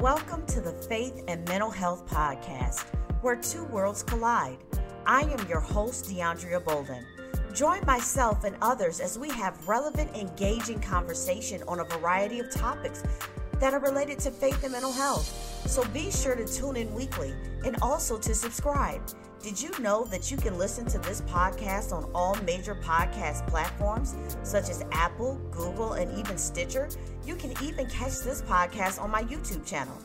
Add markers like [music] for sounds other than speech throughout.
Welcome to the Faith and Mental Health Podcast, where two worlds collide. I am your host, DeAndrea Bolden. Join myself and others as we have relevant, engaging conversation on a variety of topics that are related to faith and mental health. So be sure to tune in weekly and also to subscribe. Did you know that you can listen to this podcast on all major podcast platforms such as Apple, Google, and even Stitcher? You can even catch this podcast on my YouTube channel.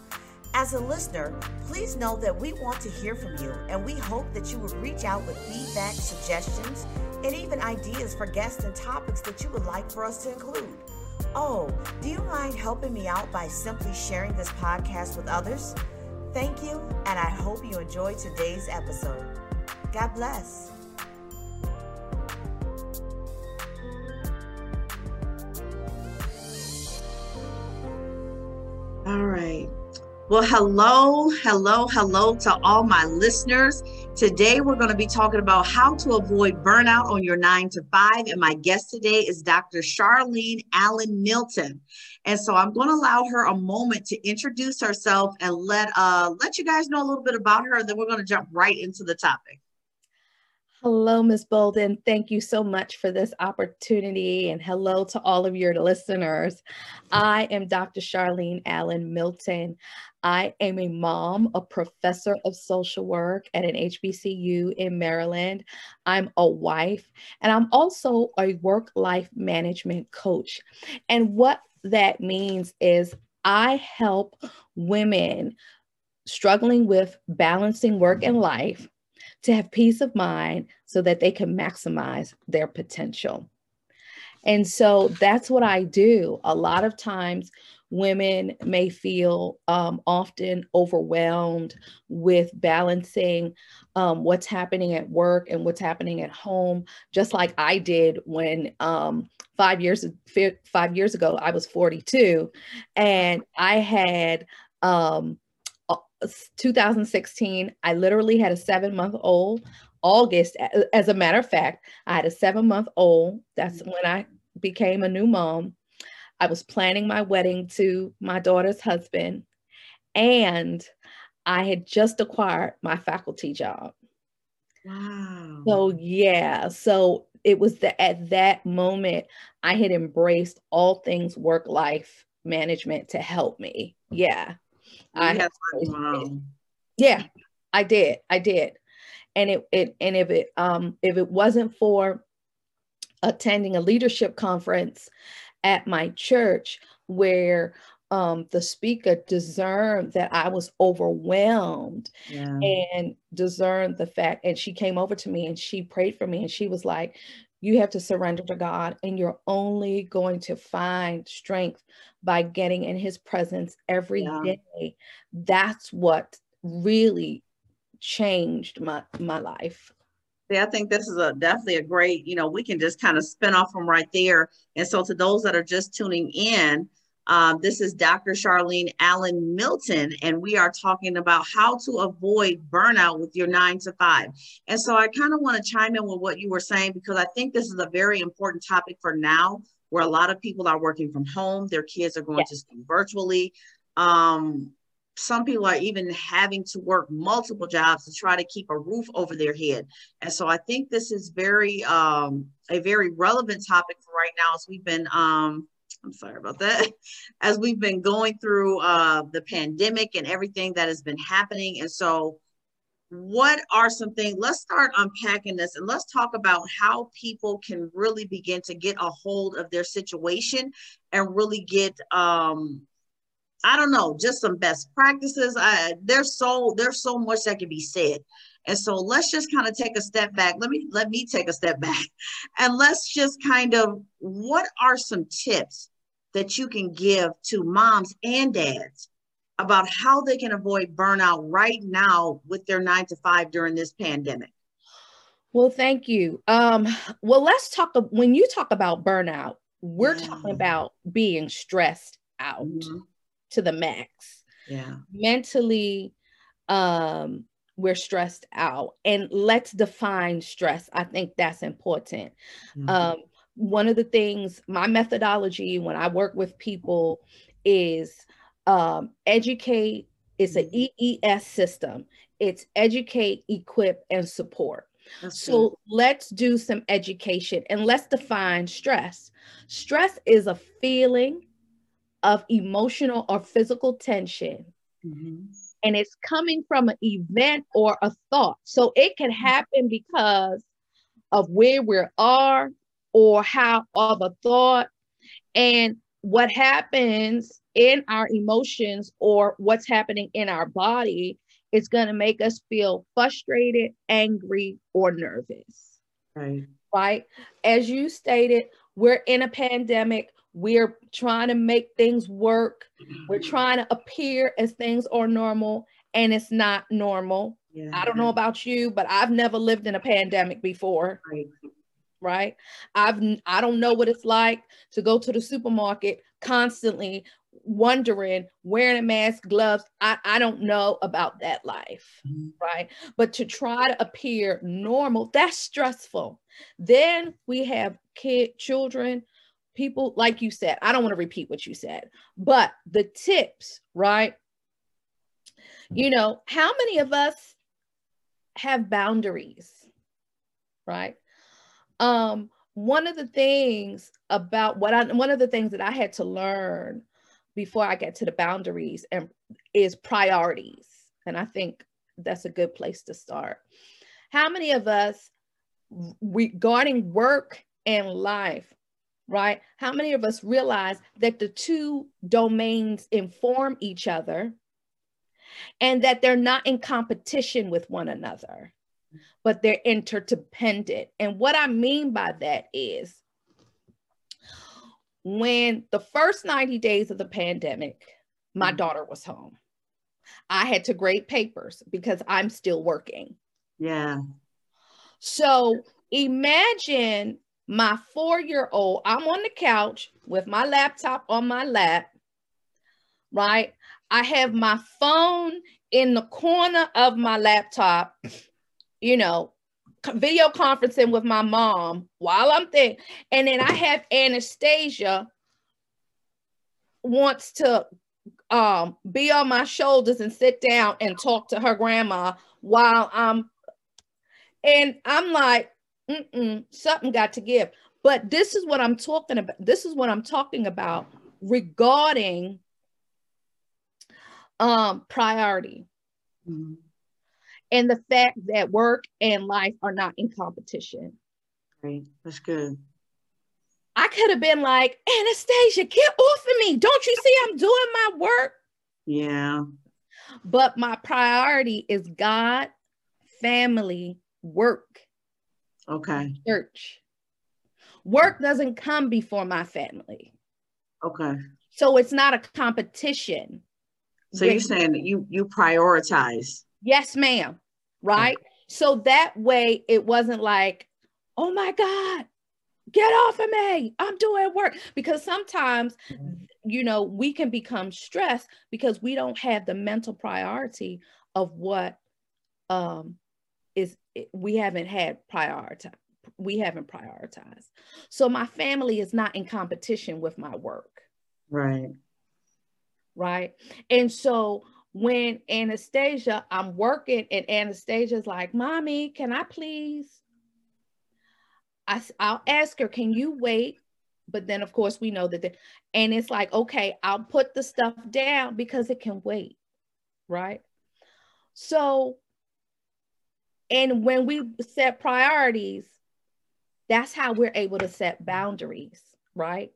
As a listener, please know that we want to hear from you and we hope that you would reach out with feedback, suggestions, and even ideas for guests and topics that you would like for us to include. Oh, do you mind helping me out by simply sharing this podcast with others? Thank you, and I hope you enjoyed today's episode. God bless. All right. Well, hello, hello, hello to all my listeners. Today, we're going to be talking about how to avoid burnout on your nine to five. And my guest today is Dr. Charlene Allen Milton. And so I'm going to allow her a moment to introduce herself and let uh, let you guys know a little bit about her. And then we're going to jump right into the topic. Hello, Ms. Bolden. Thank you so much for this opportunity, and hello to all of your listeners. I am Dr. Charlene Allen Milton. I am a mom, a professor of social work at an HBCU in Maryland. I'm a wife, and I'm also a work life management coach. And what that means is I help women struggling with balancing work and life to have peace of mind so that they can maximize their potential. And so that's what I do. A lot of times, women may feel um, often overwhelmed with balancing um, what's happening at work and what's happening at home, just like I did when um, five years five years ago I was 42, and I had um, 2016, I literally had a seven month old. August, as a matter of fact, I had a seven month old. That's mm-hmm. when I became a new mom. I was planning my wedding to my daughter's husband, and I had just acquired my faculty job. Wow. So, yeah. So it was the, at that moment I had embraced all things work life management to help me. Yeah. I have yeah, I did. I did. And it, it and if it um if it wasn't for attending a leadership conference at my church where um, the speaker discerned that I was overwhelmed yeah. and discerned the fact. And she came over to me and she prayed for me and she was like, You have to surrender to God, and you're only going to find strength by getting in his presence every yeah. day. That's what really changed my my life. Yeah, I think this is a definitely a great, you know, we can just kind of spin off from right there. And so to those that are just tuning in, um, this is Dr. Charlene Allen Milton, and we are talking about how to avoid burnout with your nine to five. And so I kind of want to chime in with what you were saying because I think this is a very important topic for now where a lot of people are working from home, their kids are going to school virtually. Um, some people are even having to work multiple jobs to try to keep a roof over their head. And so I think this is very um, a very relevant topic for right now as we've been um, I'm sorry about that. [laughs] As we've been going through uh, the pandemic and everything that has been happening. And so what are some things let's start unpacking this and let's talk about how people can really begin to get a hold of their situation and really get um i don't know just some best practices I, there's so there's so much that can be said and so let's just kind of take a step back let me let me take a step back [laughs] and let's just kind of what are some tips that you can give to moms and dads about how they can avoid burnout right now with their nine to five during this pandemic? Well, thank you. Um, well, let's talk. When you talk about burnout, we're yeah. talking about being stressed out mm-hmm. to the max. Yeah. Mentally, um, we're stressed out. And let's define stress. I think that's important. Mm-hmm. Um, one of the things, my methodology when I work with people is um, educate. It's an Mhm. EES system. It's educate, equip, and support. That's So good. let's do some education and let's define stress. Stress is a feeling of emotional or physical tension, Mhm. And it's coming from an event or a thought. So it can happen because of where we are or how of a thought. And what happens in our emotions or what's happening in our body is going to make us feel frustrated, angry, or nervous Right. right? As you stated, we're in a pandemic. We're trying to make things work. We're trying to appear as things are normal, and it's not normal. Yeah. I don't know about you, but I've never lived in a pandemic before, Right. right? I've I don't know what it's like to go to the supermarket constantly wondering wearing a mask gloves I, I don't know about that life Mhm. right but to try to appear normal that's stressful then we have kid children people like you said i don't want to repeat what you said but the tips right? You know how many of us have boundaries right? Um one of the things about what i one of the things that i had to learn before i get to the boundaries and is priorities and i think that's a good place to start. How many of us regarding work and life right how many of us realize that the two domains inform each other and that they're not in competition with one another but they're interdependent and what i mean by that is when the first 90 days of the pandemic my Mhm. daughter was home i had to grade papers because i'm still working Yeah. so imagine my four year old, I'm on the couch with my laptop on my lap, right? I have my phone in the corner of my laptop, you know, video conferencing with my mom while I'm there. And then I have Anastasia wants to um, be on my shoulders and sit down and talk to her grandma while I'm and I'm like, Mm-mm, something got to give. But this is what I'm talking about. This is what I'm talking about regarding um, priority Mhm. and the fact that work and life are not in competition. Right. That's good. I could have been like, Anastasia, get off of me. Don't you see I'm doing my work? Yeah. But my priority is God, family, work, Okay. church. Work doesn't come before my family. Okay. So it's not a competition. So you're saying that you you prioritize. Yes, ma'am. Right. So that way it wasn't like, oh my God, get off of me. I'm doing work. Because sometimes, you know, we can become stressed because we don't have the mental priority of what um is we haven't had prioritize. We haven't prioritized. So my family is not in competition with my work. Right. right? And so when Anastasia, I'm working, and Anastasia's like, "Mommy, can I please?" I, I'll ask her, "Can you wait?" But then, of course, we know that, the, and it's like, okay, I'll put the stuff down because it can wait, right? So, and when we set priorities, that's how we're able to set boundaries, right?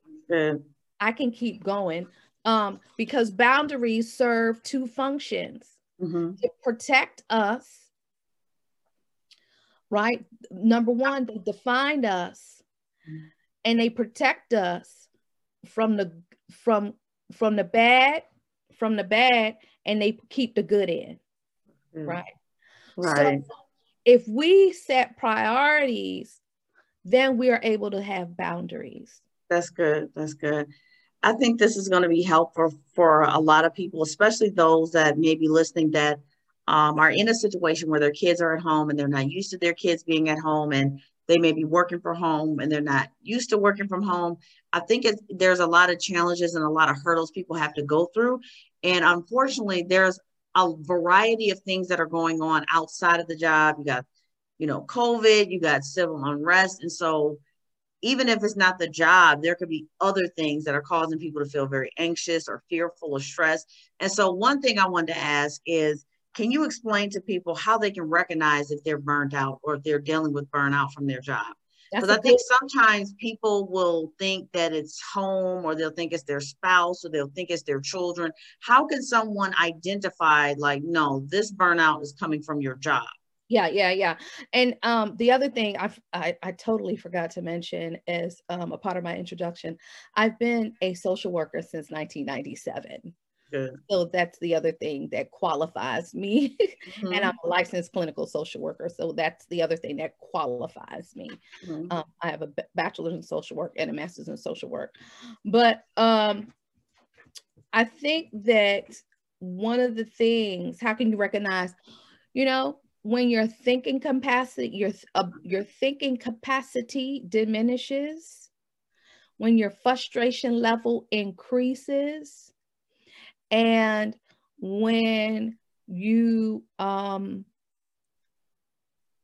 I can keep going um, because boundaries serve two functions hmm to protect us, right? Number one, they define us and they protect us from the from from the bad, from the bad, and they keep the good in, right? Right. So if we set priorities, then we are able to have boundaries. That's good. That's good. I think this is going to be helpful for a lot of people, especially those that may be listening that um, are in a situation where their kids are at home and they're not used to their kids being at home and they may be working from home and they're not used to working from home. I think there's a lot of challenges and a lot of hurdles people have to go through. And unfortunately, there's a variety of things that are going on outside of the job. You got, you know, COVID, you got civil unrest. And so even if it's not the job, there could be other things that are causing people to feel very anxious or fearful or stressed. And so, one thing I wanted to ask is can you explain to people how they can recognize if they're burnt out or if they're dealing with burnout from their job? Because I think sometimes people will think that it's home or they'll think it's their spouse or they'll think it's their children. How can someone identify, like, no, this burnout is coming from your job? Yeah, yeah, yeah. And um, the other thing I've, I, I totally forgot to mention is um, a part of my introduction. I've been a social worker since 1997. Good. So that's the other thing that qualifies me. [laughs] Mm-hmm. and I'm a licensed clinical social worker. So that's the other thing that qualifies me. Mm-hmm. Um, I have a bachelor's in social work and a master's in social work. But um, I think that one of the things, how can you recognize, you know, when your thinking capacity, your, uh, your thinking capacity diminishes, when your frustration level increases, and when you um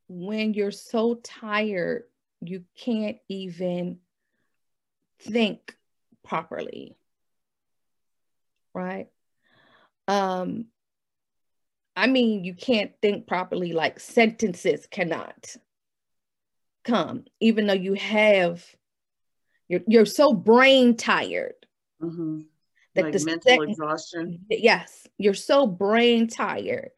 when you're so tired you can't even think properly right? Um i mean you can't think properly like sentences cannot come even though you have you're, you're so brain tired. Mm-hmm that like the mental exhaustion. Yes, you're so brain tired,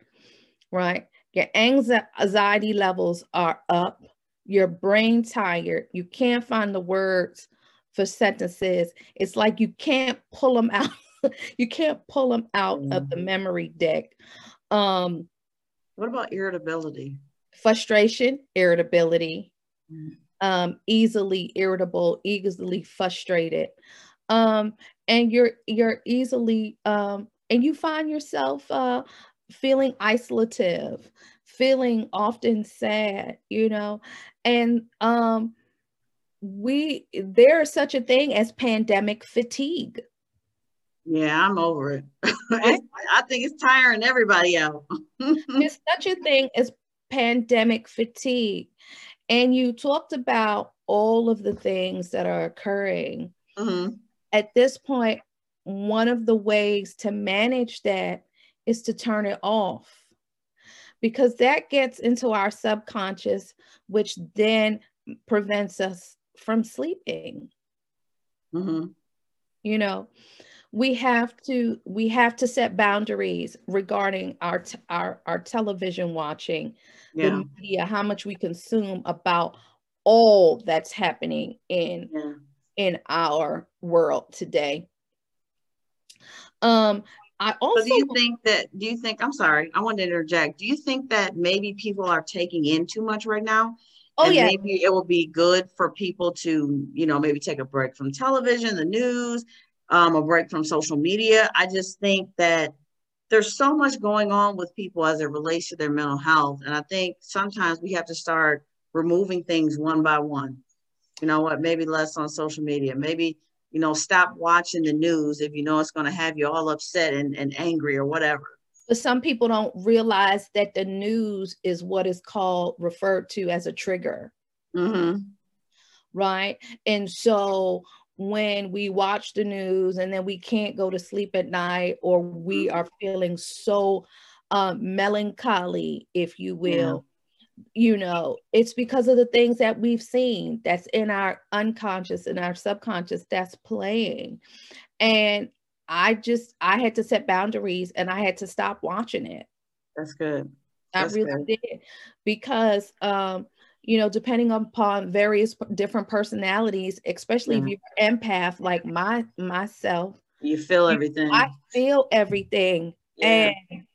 right? Your anxiety levels are up. Your brain tired. You can't find the words for sentences. It's like you can't pull them out. [laughs] you can't pull them out mm. of the mm. memory deck. Um, what about irritability? Frustration, irritability, mm. um, easily irritable, easily frustrated um, and you're you're easily um, and you find yourself uh, feeling isolative, feeling often sad, you know, and um, we there is such a thing as pandemic fatigue. Yeah, I'm over it. [laughs] I think it's tiring everybody out. [laughs] There's such a thing as pandemic fatigue. And you talked about all of the things that are occurring. Mm-hmm at this point, one of the ways to manage that is to turn it off because that gets into our subconscious, which then prevents us from sleeping. Mm-hmm. You know, we have to we have to set boundaries regarding our t- our our television watching, yeah. the media, how much we consume about all that's happening in yeah in our world today. Um, I also so do you think that do you think I'm sorry, I want to interject. Do you think that maybe people are taking in too much right now? Oh and yeah. Maybe it will be good for people to, you know, maybe take a break from television, the news, um, a break from social media. I just think that there's so much going on with people as it relates to their mental health. And I think sometimes we have to start removing things one by one you know what, maybe less on social media, maybe, you know, stop watching the news if you know it's going to have you all upset and, and angry or whatever. But some people don't realize that the news is what is called referred to as a trigger. Mm-hmm. Right. And so when we watch the news and then we can't go to sleep at night or we mm-hmm. are feeling so uh, melancholy, if you will, you know it's because of the things that we've seen that's in our unconscious and our subconscious that's playing. And i just i had to set boundaries and i had to stop watching it. That's good. That's i really good. did. Because um you know depending upon various different personalities especially if you're empath like my myself you feel everything. I feel everything. Yeah. and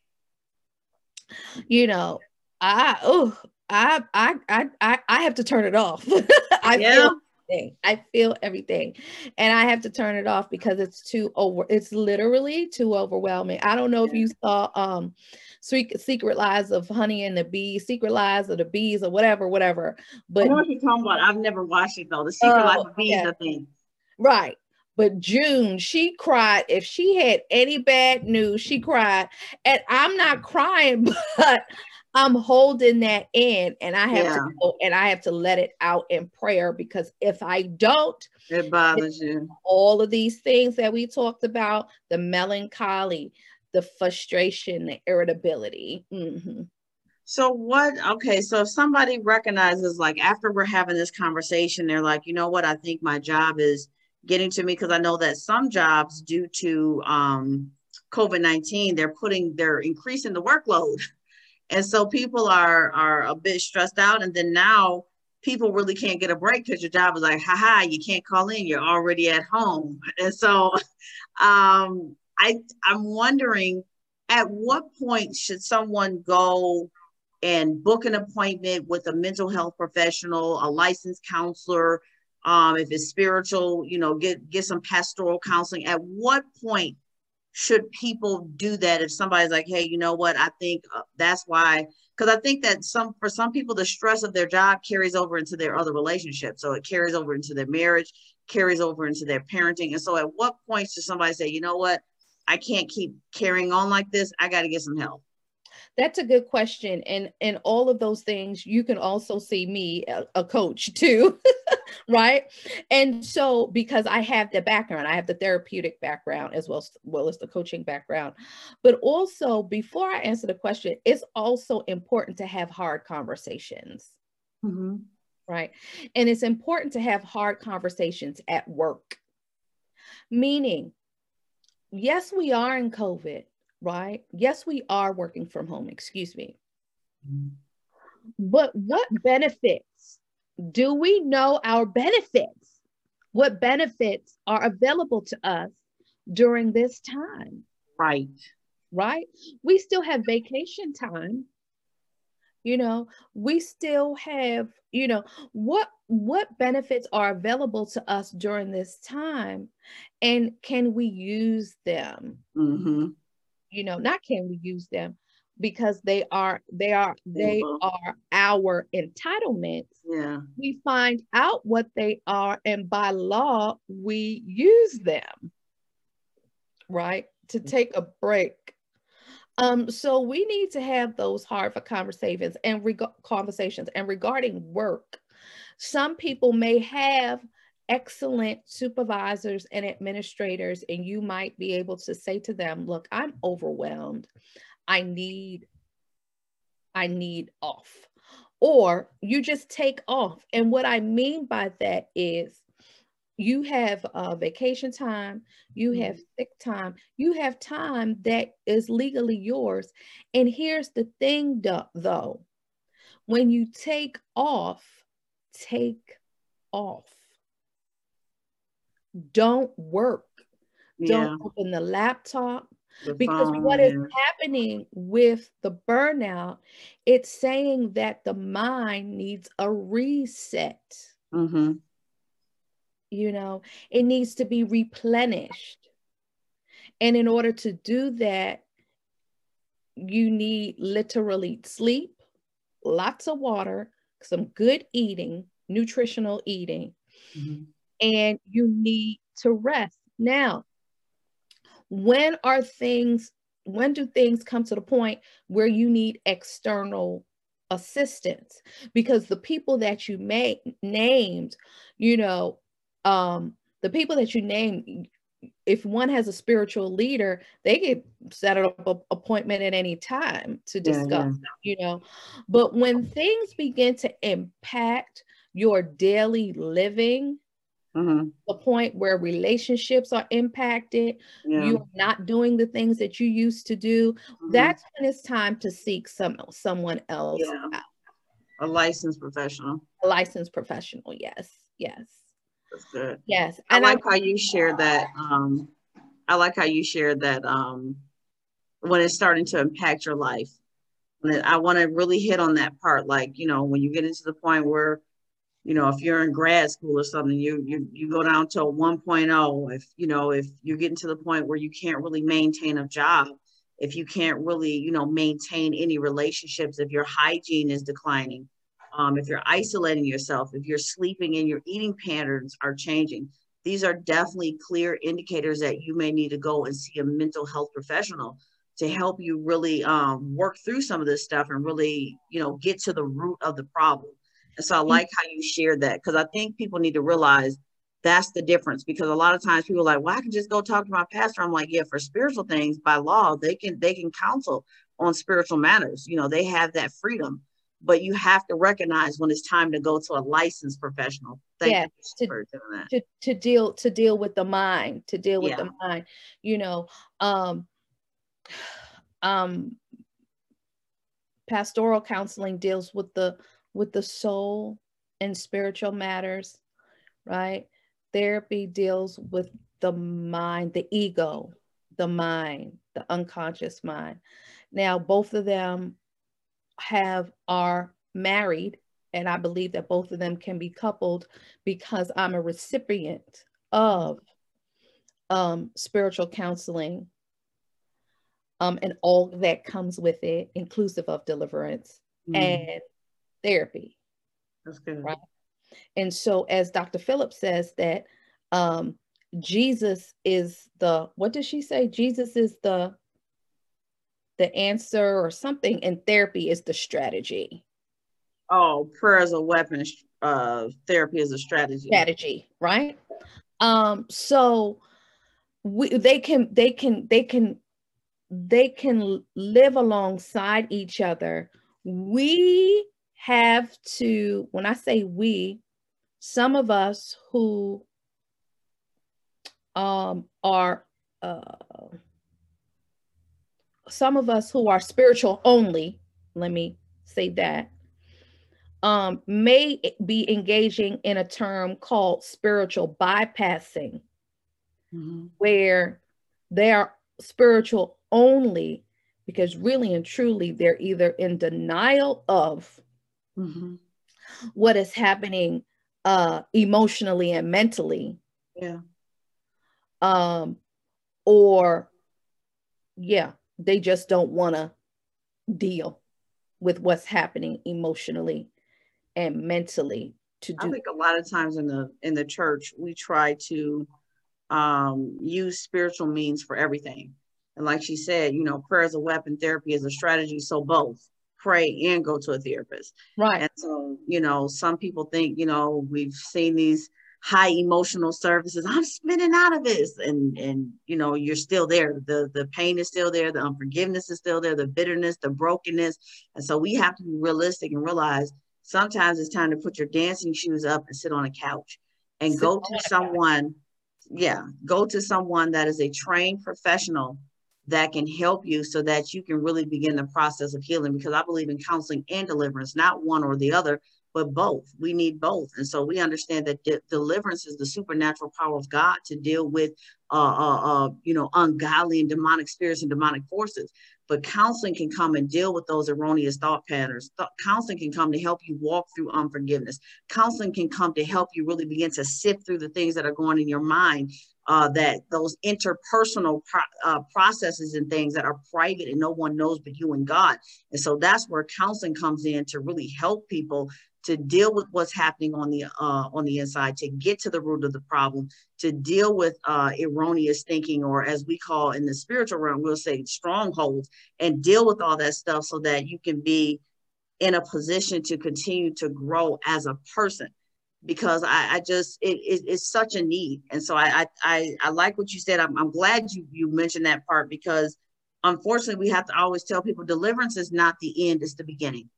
you know I oh I I I I have to turn it off. [laughs] I yeah. feel everything. I feel everything. And I have to turn it off because it's too over it's literally too overwhelming. I don't know if you saw um Secret Lives of Honey and the Bees, Secret Lives of the Bees, or whatever, whatever. But I know what you're talking about. I've never watched it though. The Secret Life of Bees, yeah. I think. Right. But June, she cried. If she had any bad news, she cried. And I'm not crying, [laughs] but I'm holding that in and I have yeah. to go and I have to let it out in prayer because if I don't, it bothers you. All of these things that we talked about the melancholy, the frustration, the irritability. Mm-hmm. So, what, okay, so if somebody recognizes, like, after we're having this conversation, they're like, you know what, I think my job is getting to me because I know that some jobs, due to um, COVID 19, they're putting, they're increasing the workload. [laughs] and so people are are a bit stressed out. And then now people really can't get a break because your job is like haha you can't call in. You're already at home. [laughs] And so [laughs] um i i'm wondering at what point should someone go and book an appointment with a mental health professional a licensed counselor um, if it's spiritual you know get get some pastoral counseling? At what point should people do that if somebody's like hey you know what? I think uh, that's why because i think that some for some people the stress of their job carries over into their other relationships. So it carries over into their marriage carries over into their parenting. And so at what points does somebody say you know what? I can't keep carrying on like this. I got to get some help. That's a good question. And and all of those things you can also see me a, a coach too [laughs] right and so because i have the background i have the therapeutic background as well as well as the coaching background but also before i answer the question it's also important to have hard conversations mm-hmm. right and it's important to have hard conversations at work meaning yes we are in covid right? Yes, we are working from home, excuse me. But what benefits do we know our benefits? What benefits are available to us during this time? Right. Right? We still have vacation time. You know, we still have, you know, what what benefits are available to us during this time and can we use them? Mm-hmm you know, not can we use them because they are they are they mm-hmm. are our entitlements. Yeah. We find out what they are and by law we use them. Right? To mm. take a break. Um, so we need to have those hard for conversations and reg- conversations and regarding work. Some people may have excellent supervisors and administrators, and you might be able to say to them, look, I'm overwhelmed. I need, I need off. Or you just take off. And what I mean by that is you have uh, vacation time, you have mm-hmm. sick time, you have time that is legally yours. And here's the thing though, when you take off, take off don't work. Yeah. Don't open the laptop. The because phone, what is happening with the burnout, it's saying that the mind needs a reset. Mm-hmm. You know, it needs to be replenished. And in order to do that, you need literally sleep, lots of water, some good eating, nutritional eating, mm-hmm and you need to rest. Now, when are things, when do things come to the point where you need external assistance? Because the people that you may named, you know, um, the people that you name if one has a spiritual leader, they can set up an appointment at any time to discuss, yeah, yeah. you know. But when things begin to impact your daily living, Mm-hmm. The point where relationships are impacted, yeah. you're not doing the things that you used to do. Mm-hmm. That's when it's time to seek some someone else yeah. out. A licensed professional. A licensed professional, yes, yes. That's good. Yes. I and like I, how you shared that. Um, I like how you shared that um, when it's starting to impact your life. I want to really hit on that part. Like, you know, when you get into the point where you know, if you're in grad school or something, you you you go down to a 1.0. If you know, if you're getting to the point where you can't really maintain a job, if you can't really, you know, maintain any relationships, if your hygiene is declining, um, if you're isolating yourself, if you're sleeping and your eating patterns are changing, these are definitely clear indicators that you may need to go and see a mental health professional to help you really um, work through some of this stuff and really, you know, get to the root of the problem. And so I like how you shared that because I think people need to realize that's the difference because a lot of times people are like, well, I can just go talk to my pastor. I'm like, yeah, for spiritual things by law, they can they can counsel on spiritual matters. You know, they have that freedom, but you have to recognize when it's time to go to a licensed professional. Thank yeah, to, to, to deal to deal with the mind, to deal with yeah. the mind. You know, um, [sighs] um, pastoral counseling deals with the with the soul and spiritual matters, right? Therapy deals with the mind, the ego, the mind, the unconscious mind. Now, both of them have are married, and I believe that both of them can be coupled because I'm a recipient of um, spiritual counseling um, and all that comes with it, inclusive of deliverance mm. and therapy. That's good. Right. And so, as Dr. Phillips says, that um, Jesus is the what does she say? Jesus is the the answer or something, and therapy is the strategy. Oh, prayer is a weapon. Uh, therapy is a strategy. Strategy, right? Um, so we they can they can they can they can live alongside each other. We have to, when I say we, some of us who um, are, uh, some of us who are spiritual only, let me say that, um, may be engaging in a term called spiritual bypassing, mm-hmm. where they are spiritual only because really and truly they're either in denial of mm-hmm. what is happening uh, emotionally and mentally. Yeah. Um, or, yeah, they just don't want to deal with what's happening emotionally and mentally to do. I think a lot of times in the in the church we try to um, use spiritual means for everything, and like she said, you know, prayer is a weapon, therapy is a strategy. So both pray and go to a therapist. Right. And so, you know, some people think, you know, we've seen these high emotional services. I'm spinning out of this. And and you know, you're still there. The the pain is still there, the unforgiveness is still there, the bitterness, the brokenness. And so we have to be realistic and realize sometimes it's time to put your dancing shoes up and sit on a couch and sit go to someone. Yeah, go to someone that is a trained professional that can help you so that you can really begin the process of healing because I believe in counseling and deliverance, not one or the other, but both. We need both. And so we understand that de- deliverance is the supernatural power of God to deal with, uh, uh, uh, you know, ungodly and demonic spirits and demonic forces. But counseling can come and deal with those erroneous thought patterns. Th- counseling can come to help you walk through unforgiveness. Counseling can come to help you really begin to sift through the things that are going in your mind uh, that those interpersonal pro- uh, processes and things that are private and no one knows but you and God. And so that's where counseling comes in to really help people to deal with what's happening on the uh, on the inside, to get to the root of the problem, to deal with uh, erroneous thinking, or as we call in the spiritual realm, we'll say strongholds, and deal with all that stuff so that you can be in a position to continue to grow as a person because I, I just it, it, it's such a need. And so I I I like what you said. I'm, I'm glad you you mentioned that part because unfortunately we have to always tell people deliverance is not the end, it's the beginning.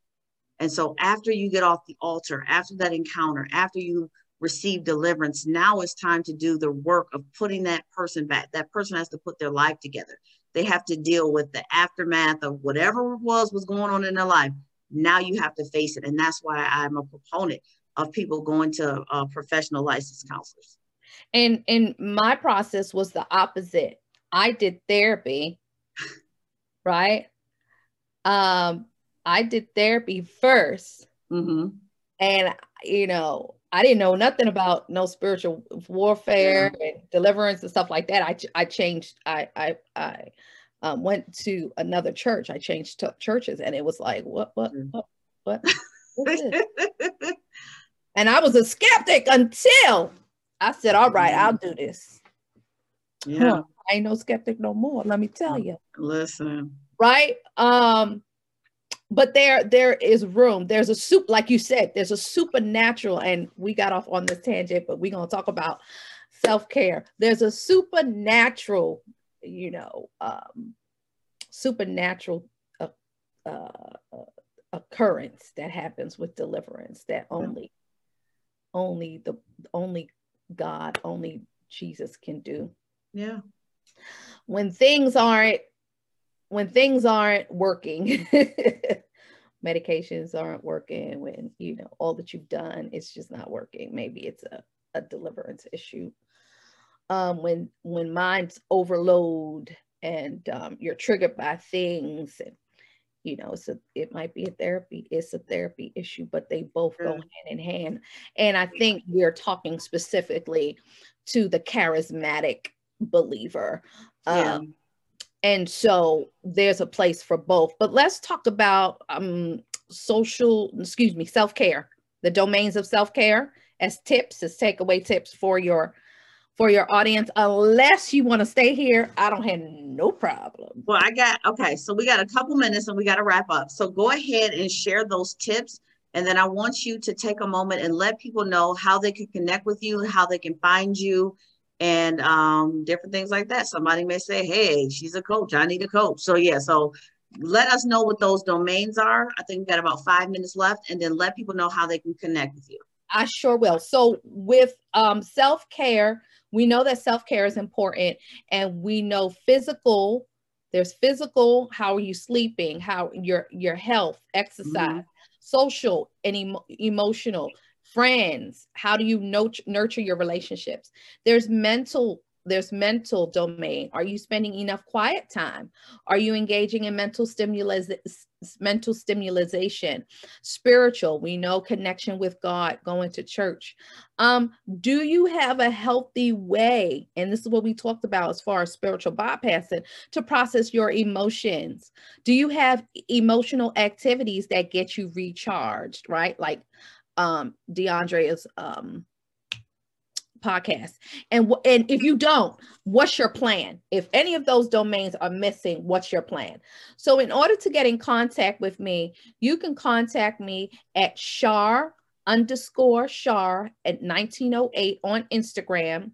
And so after you get off the altar, after that encounter, after you receive deliverance, now it's time to do the work of putting that person back. That person has to put their life together. They have to deal with the aftermath of whatever was was going on in their life. Now you have to face it. And that's why I'm a proponent of people going to uh, professional licensed counselors. And and my process was the opposite. I did therapy, right? Um, I did therapy 1st mm-hmm. and you know, I didn't know nothing about no spiritual warfare yeah. and deliverance and stuff like that. I I changed. I I I um, went to another church. I changed t- churches, and it was like, what what mm. what what? [laughs] and I was a skeptic until I said, "All right, I'll do this." Yeah, huh. I ain't no skeptic no more. Let me tell you. Listen, right? Um, but there there is room there's a soup like you said there's a supernatural and we got off on this tangent but we're going to talk about self-care there's a supernatural you know um supernatural uh, uh, occurrence that happens with deliverance that only only the only god only jesus can do yeah when things aren't when things aren't working, [laughs] medications aren't working, when you know all that you've done, it's just not working. Maybe it's a, a deliverance issue. Um, when when minds overload and um, you're triggered by things and you know so it might be a therapy it's a therapy issue but they both go hand in hand. And i think we're talking specifically to the charismatic believer yeah. um, and so there's a place for both. But let's talk about um, social excuse me self-care the domains of self-care as tips as takeaway tips for your for your audience unless you want to stay here i don't have no problem well i got okay so we got a couple minutes and we got to wrap up so go ahead and share those tips and then i want you to take a moment and let people know how they can connect with you how they can find you and um, different things like that. Somebody may say, hey, she's a coach. I need a coach. So, yeah, so let us know what those domains are. I think we've got about five minutes left, and then let people know how they can connect with you. I sure will. So, with um, self care, we know that self care is important, and we know physical. There's physical. How are you sleeping? How your your health, exercise, mm-hmm. social, and emo- emotional friends how do you nurture, nurture your relationships there's mental there's mental domain are you spending enough quiet time are you engaging in mental stimulus mental stimulation spiritual we know connection with god going to church. Um do you have a healthy way and this is what we talked about as far as spiritual bypassing to process your emotions? Do you have emotional activities that get you recharged right? Like um DeAndrea's um podcast. And and if you don't, what's your plan? If any of those domains are missing, what's your plan? So in order to get in contact with me, you can contact me at Shar underscore Shar at 1908 on Instagram.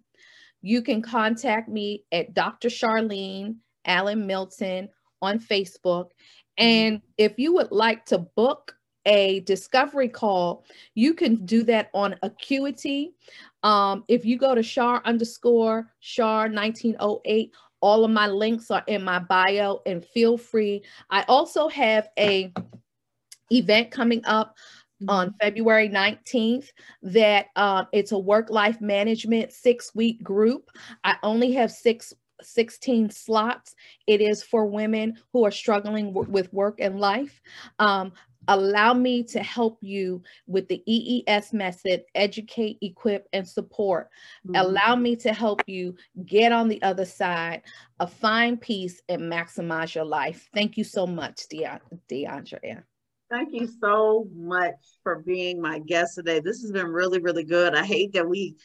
You can contact me at Dr. Charlene Allen Milton on Facebook. And if you would like to book a discovery call, you can do that on Acuity. Um, if you go to Shar underscore Shar 1908, all of my links are in my bio and feel free. I also have a event coming up on mm-hmm. February 19th that um, it's a work life management six week group. I only have six 16 slots. It is for women who are struggling with work and life. Um, allow me to help you with the EES method educate, equip, and support. Mm-hmm. Allow me to help you get on the other side, a find peace, and maximize your life. Thank you so much, De- DeAndrea. Thank you so much for being my guest today. This has been really, really good. I hate that we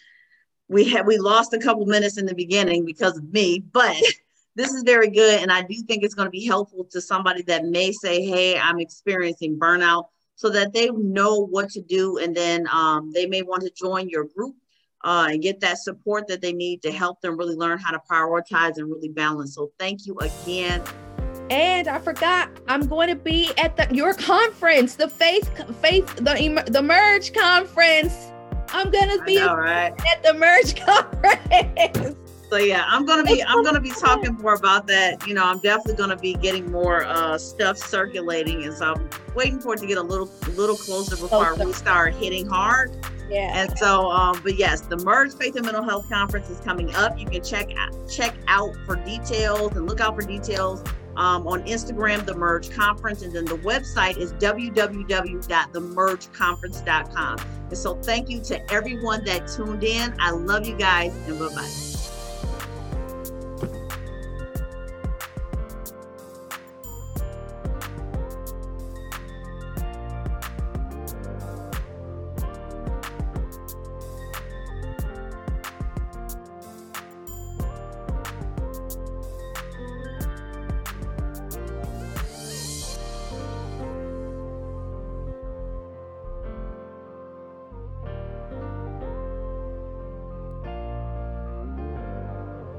we had we lost a couple minutes in the beginning because of me, but [laughs] this is very good. And I do think it's going to be helpful to somebody that may say, Hey, I'm experiencing burnout, so that they know what to do. And then um, they may want to join your group uh, and get that support that they need to help them really learn how to prioritize and really balance. So thank you again. And I forgot, I'm going to be at the your conference, the faith, faith, the the merge conference. I'm gonna be know, right? at the merge [laughs] conference. So yeah, I'm gonna be I'm gonna be talking more about that. You know, I'm definitely gonna be getting more uh, stuff circulating, and so I'm waiting for it to get a little little closer before really start hitting hard. Yeah. And so, um, but yes, the Merge Faith and Mental Health Conference is coming up. You can check out, check out for details and look out for details um, on Instagram, The Merge Conference, and then the website is www.themergeconference.com. And so thank you to everyone that tuned in. I love you guys, and bye bye.